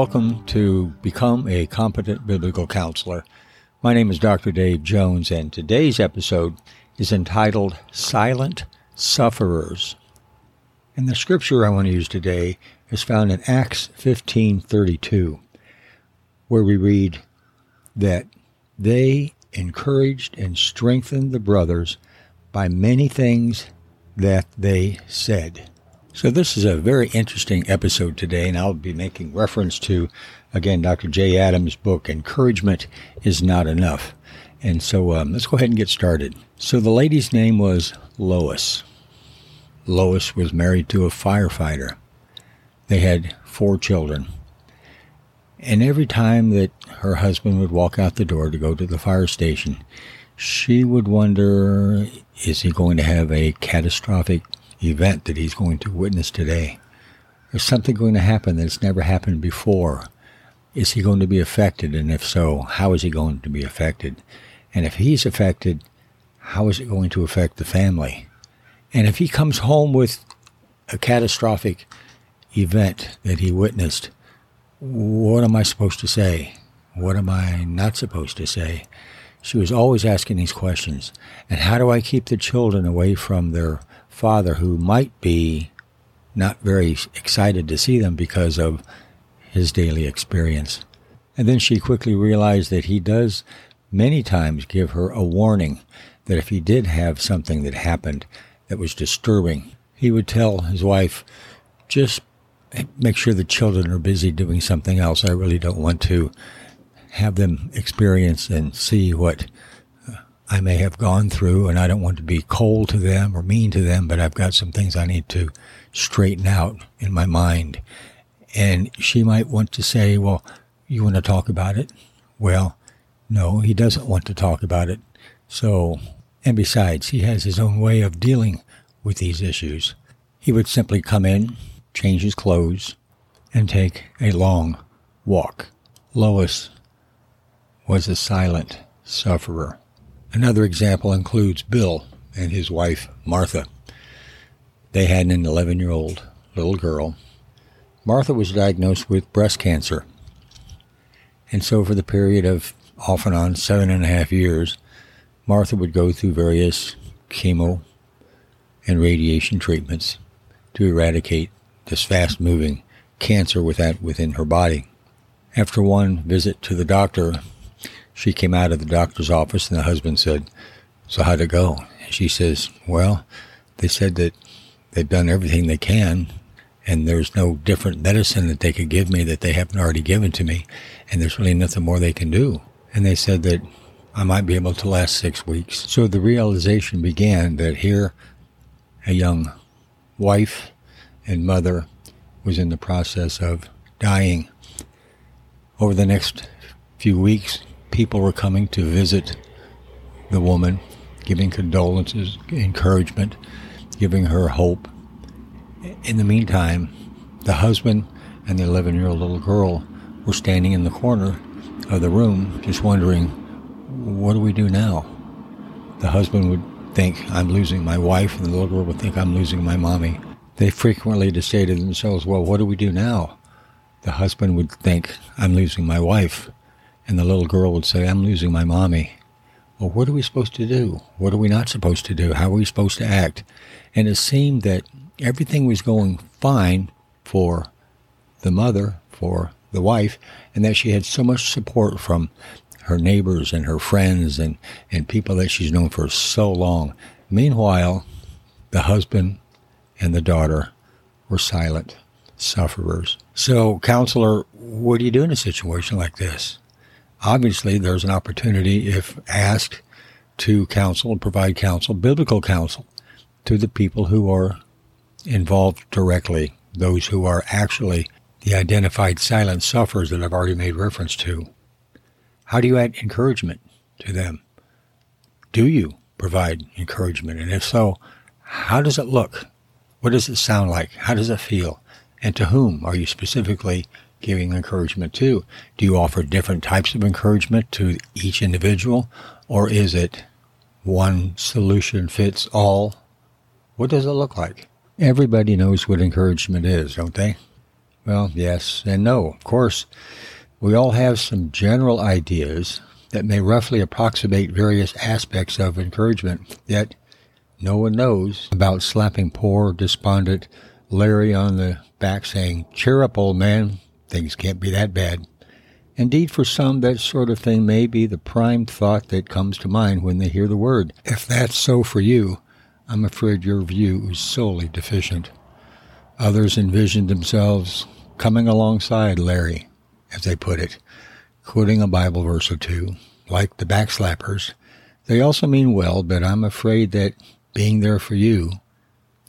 Welcome to Become a Competent Biblical Counselor. My name is Dr. Dave Jones, and today's episode is entitled Silent Sufferers. And the scripture I want to use today is found in Acts 15:32, where we read that they encouraged and strengthened the brothers by many things that they said. So, this is a very interesting episode today, and I'll be making reference to, again, Dr. Jay Adams' book, Encouragement is Not Enough. And so, um, let's go ahead and get started. So, the lady's name was Lois. Lois was married to a firefighter. They had four children. And every time that her husband would walk out the door to go to the fire station, she would wonder is he going to have a catastrophic event that he's going to witness today? Is something going to happen that's never happened before? Is he going to be affected? And if so, how is he going to be affected? And if he's affected, how is it going to affect the family? And if he comes home with a catastrophic event that he witnessed, what am I supposed to say? What am I not supposed to say? She was always asking these questions. And how do I keep the children away from their father who might be not very excited to see them because of his daily experience? And then she quickly realized that he does many times give her a warning that if he did have something that happened that was disturbing, he would tell his wife, just make sure the children are busy doing something else. I really don't want to have them experience and see what I may have gone through, and I don't want to be cold to them or mean to them, but I've got some things I need to straighten out in my mind. And she might want to say, Well, you want to talk about it? Well, no, he doesn't want to talk about it. So, and besides, he has his own way of dealing with these issues. He would simply come in, change his clothes, and take a long walk. Lois was a silent sufferer. Another example includes Bill and his wife, Martha. They had an 11 year old little girl. Martha was diagnosed with breast cancer. And so, for the period of off and on seven and a half years, Martha would go through various chemo and radiation treatments to eradicate this fast moving cancer within her body. After one visit to the doctor, she came out of the doctor's office and the husband said, So how'd it go? And she says, Well, they said that they've done everything they can and there's no different medicine that they could give me that they haven't already given to me and there's really nothing more they can do. And they said that I might be able to last six weeks. So the realization began that here a young wife and mother was in the process of dying. Over the next few weeks, people were coming to visit the woman, giving condolences, encouragement, giving her hope. In the meantime, the husband and the 11 year old little girl were standing in the corner of the room, just wondering, what do we do now? The husband would think, I'm losing my wife, and the little girl would think, I'm losing my mommy. They frequently just say to themselves, well, what do we do now? The husband would think, I'm losing my wife. And the little girl would say, I'm losing my mommy. Well, what are we supposed to do? What are we not supposed to do? How are we supposed to act? And it seemed that everything was going fine for the mother, for the wife, and that she had so much support from her neighbors and her friends and, and people that she's known for so long. Meanwhile, the husband and the daughter were silent sufferers. So, counselor, what do you do in a situation like this? Obviously, there's an opportunity, if asked, to counsel and provide counsel, biblical counsel, to the people who are involved directly, those who are actually the identified silent sufferers that I've already made reference to. How do you add encouragement to them? Do you provide encouragement? And if so, how does it look? What does it sound like? How does it feel? And to whom are you specifically giving encouragement to? Do you offer different types of encouragement to each individual, or is it one solution fits all? What does it look like? Everybody knows what encouragement is, don't they? Well, yes and no. Of course, we all have some general ideas that may roughly approximate various aspects of encouragement, yet no one knows about slapping poor, despondent Larry on the back saying, Cheer up, old man, things can't be that bad. Indeed, for some, that sort of thing may be the prime thought that comes to mind when they hear the word. If that's so for you, I'm afraid your view is solely deficient. Others envisioned themselves coming alongside Larry, as they put it, quoting a Bible verse or two, like the backslappers. They also mean well, but I'm afraid that being there for you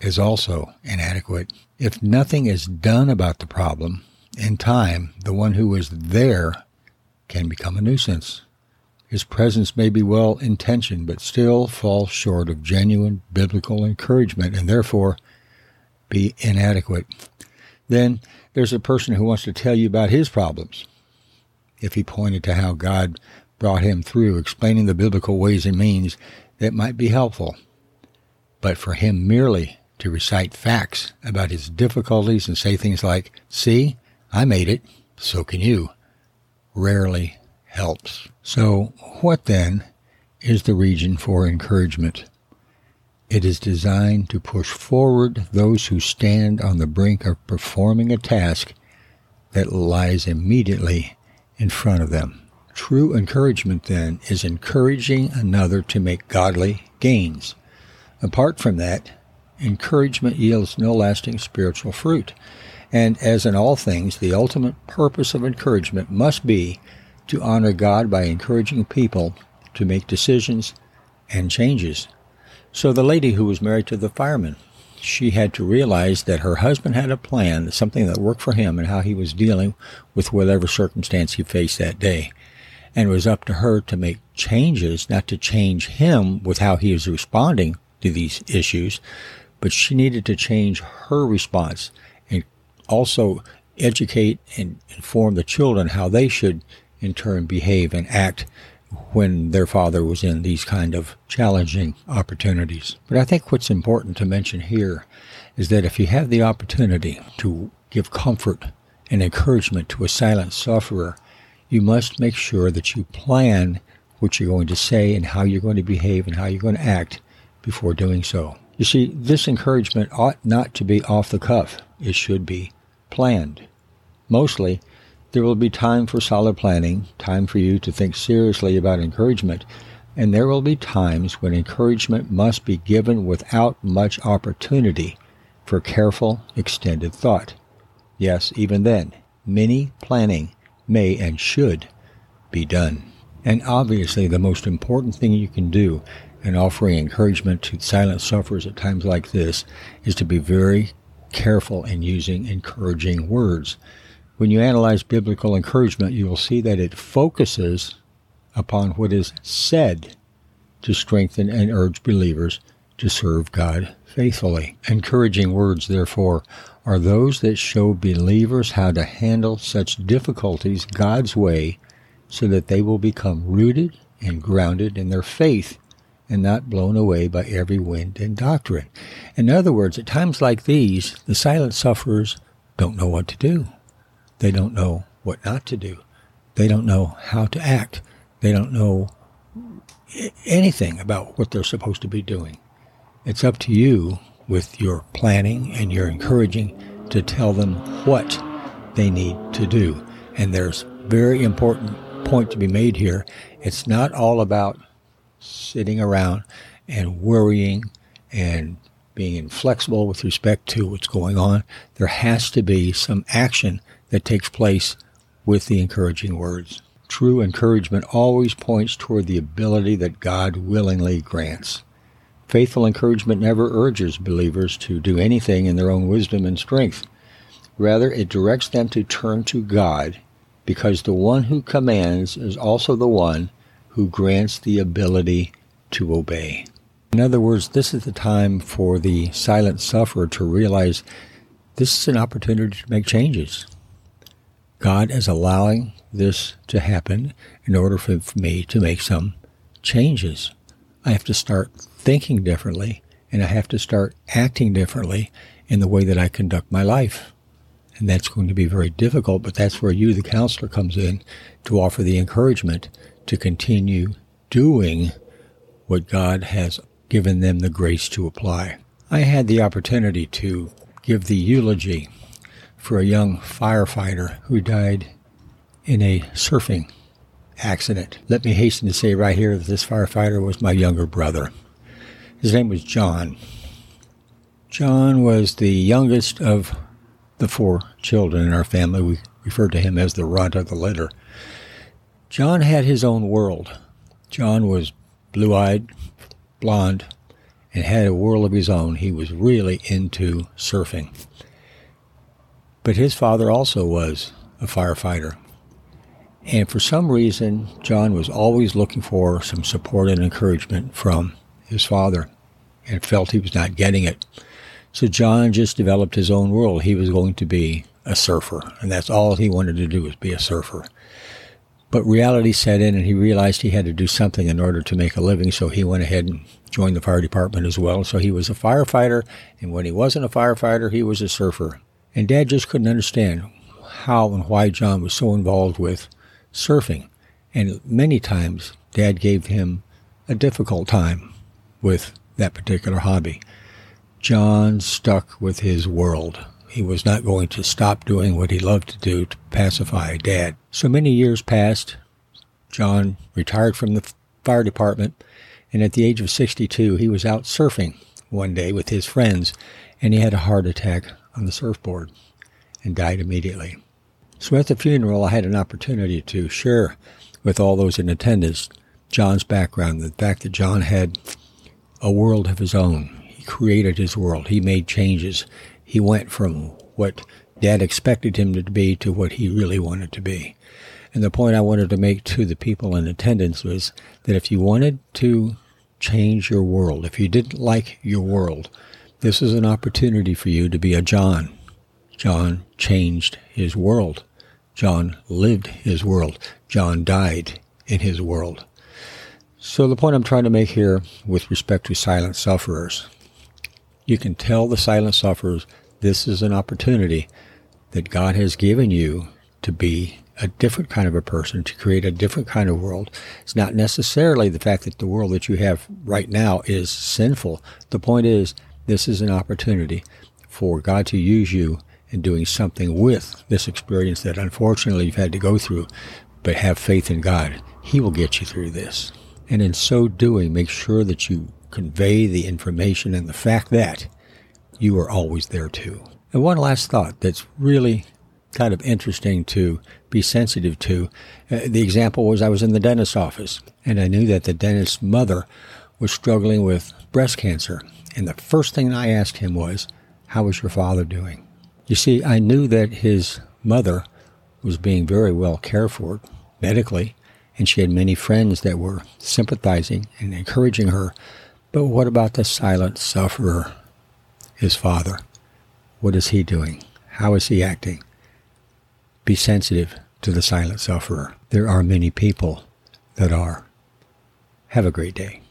is also inadequate. If nothing is done about the problem, in time, the one who is there can become a nuisance. His presence may be well intentioned, but still fall short of genuine biblical encouragement and therefore be inadequate. Then there's a person who wants to tell you about his problems. If he pointed to how God brought him through, explaining the biblical ways and means, that might be helpful. But for him merely to recite facts about his difficulties and say things like, See, I made it, so can you, rarely helps. So, what then is the region for encouragement? It is designed to push forward those who stand on the brink of performing a task that lies immediately in front of them. True encouragement, then, is encouraging another to make godly gains. Apart from that, encouragement yields no lasting spiritual fruit. And as in all things, the ultimate purpose of encouragement must be to honor God by encouraging people to make decisions and changes. So the lady who was married to the fireman, she had to realize that her husband had a plan, something that worked for him and how he was dealing with whatever circumstance he faced that day. And it was up to her to make changes, not to change him with how he was responding to these issues, but she needed to change her response also educate and inform the children how they should in turn behave and act when their father was in these kind of challenging opportunities. But I think what's important to mention here is that if you have the opportunity to give comfort and encouragement to a silent sufferer, you must make sure that you plan what you're going to say and how you're going to behave and how you're going to act before doing so. You see, this encouragement ought not to be off the cuff. It should be planned. Mostly, there will be time for solid planning, time for you to think seriously about encouragement, and there will be times when encouragement must be given without much opportunity for careful, extended thought. Yes, even then, many planning may and should be done. And obviously, the most important thing you can do in offering encouragement to silent sufferers at times like this is to be very careful in using encouraging words. When you analyze biblical encouragement, you will see that it focuses upon what is said to strengthen and urge believers to serve God faithfully. Encouraging words, therefore, are those that show believers how to handle such difficulties God's way so that they will become rooted and grounded in their faith and not blown away by every wind and doctrine. In other words, at times like these, the silent sufferers don't know what to do. They don't know what not to do. They don't know how to act. They don't know anything about what they're supposed to be doing. It's up to you with your planning and your encouraging to tell them what they need to do. And there's very important point to be made here. It's not all about sitting around and worrying and being inflexible with respect to what's going on. There has to be some action that takes place with the encouraging words. True encouragement always points toward the ability that God willingly grants. Faithful encouragement never urges believers to do anything in their own wisdom and strength. Rather, it directs them to turn to God because the one who commands is also the one who grants the ability to obey. In other words, this is the time for the silent sufferer to realize this is an opportunity to make changes. God is allowing this to happen in order for me to make some changes. I have to start thinking differently and I have to start acting differently in the way that I conduct my life. And that's going to be very difficult, but that's where you, the counselor, comes in to offer the encouragement to continue doing what God has given them the grace to apply. I had the opportunity to give the eulogy for a young firefighter who died in a surfing accident. Let me hasten to say right here that this firefighter was my younger brother. His name was John. John was the youngest of the four children in our family. We referred to him as the runt of the litter. John had his own world. John was blue eyed, blonde, and had a world of his own. He was really into surfing. But his father also was a firefighter. And for some reason, John was always looking for some support and encouragement from his father and felt he was not getting it. So John just developed his own world. He was going to be a surfer, and that's all he wanted to do was be a surfer. But reality set in, and he realized he had to do something in order to make a living, so he went ahead and joined the fire department as well. So he was a firefighter, and when he wasn't a firefighter, he was a surfer. And Dad just couldn't understand how and why John was so involved with surfing. And many times, Dad gave him a difficult time with that particular hobby. John stuck with his world. He was not going to stop doing what he loved to do to pacify Dad. So many years passed. John retired from the fire department, and at the age of 62, he was out surfing one day with his friends, and he had a heart attack on the surfboard and died immediately. So at the funeral, I had an opportunity to share with all those in attendance John's background, the fact that John had a world of his own He created his world. He made changes. He went from what dad expected him to be to what he really wanted to be. And the point I wanted to make to the people in attendance was that if you wanted to change your world, if you didn't like your world, this is an opportunity for you to be a John. John changed his world. John lived his world. John died in his world. So the point I'm trying to make here with respect to silent sufferers you can tell the silent sufferers this is an opportunity that God has given you to be a different kind of a person, to create a different kind of world. It's not necessarily the fact that the world that you have right now is sinful. The point is, this is an opportunity for God to use you in doing something with this experience that unfortunately you've had to go through, but have faith in God. He will get you through this. And in so doing, make sure that you convey the information and the fact that you are always there too. And one last thought that's really kind of interesting to be sensitive to. Uh, the example was I was in the dentist's office and I knew that the dentist's mother was struggling with breast cancer. And the first thing I asked him was, How is your father doing? You see, I knew that his mother was being very well cared for medically, and she had many friends that were sympathizing and encouraging her but what about the silent sufferer, his father? What is he doing? How is he acting? Be sensitive to the silent sufferer. There are many people that are. Have a great day.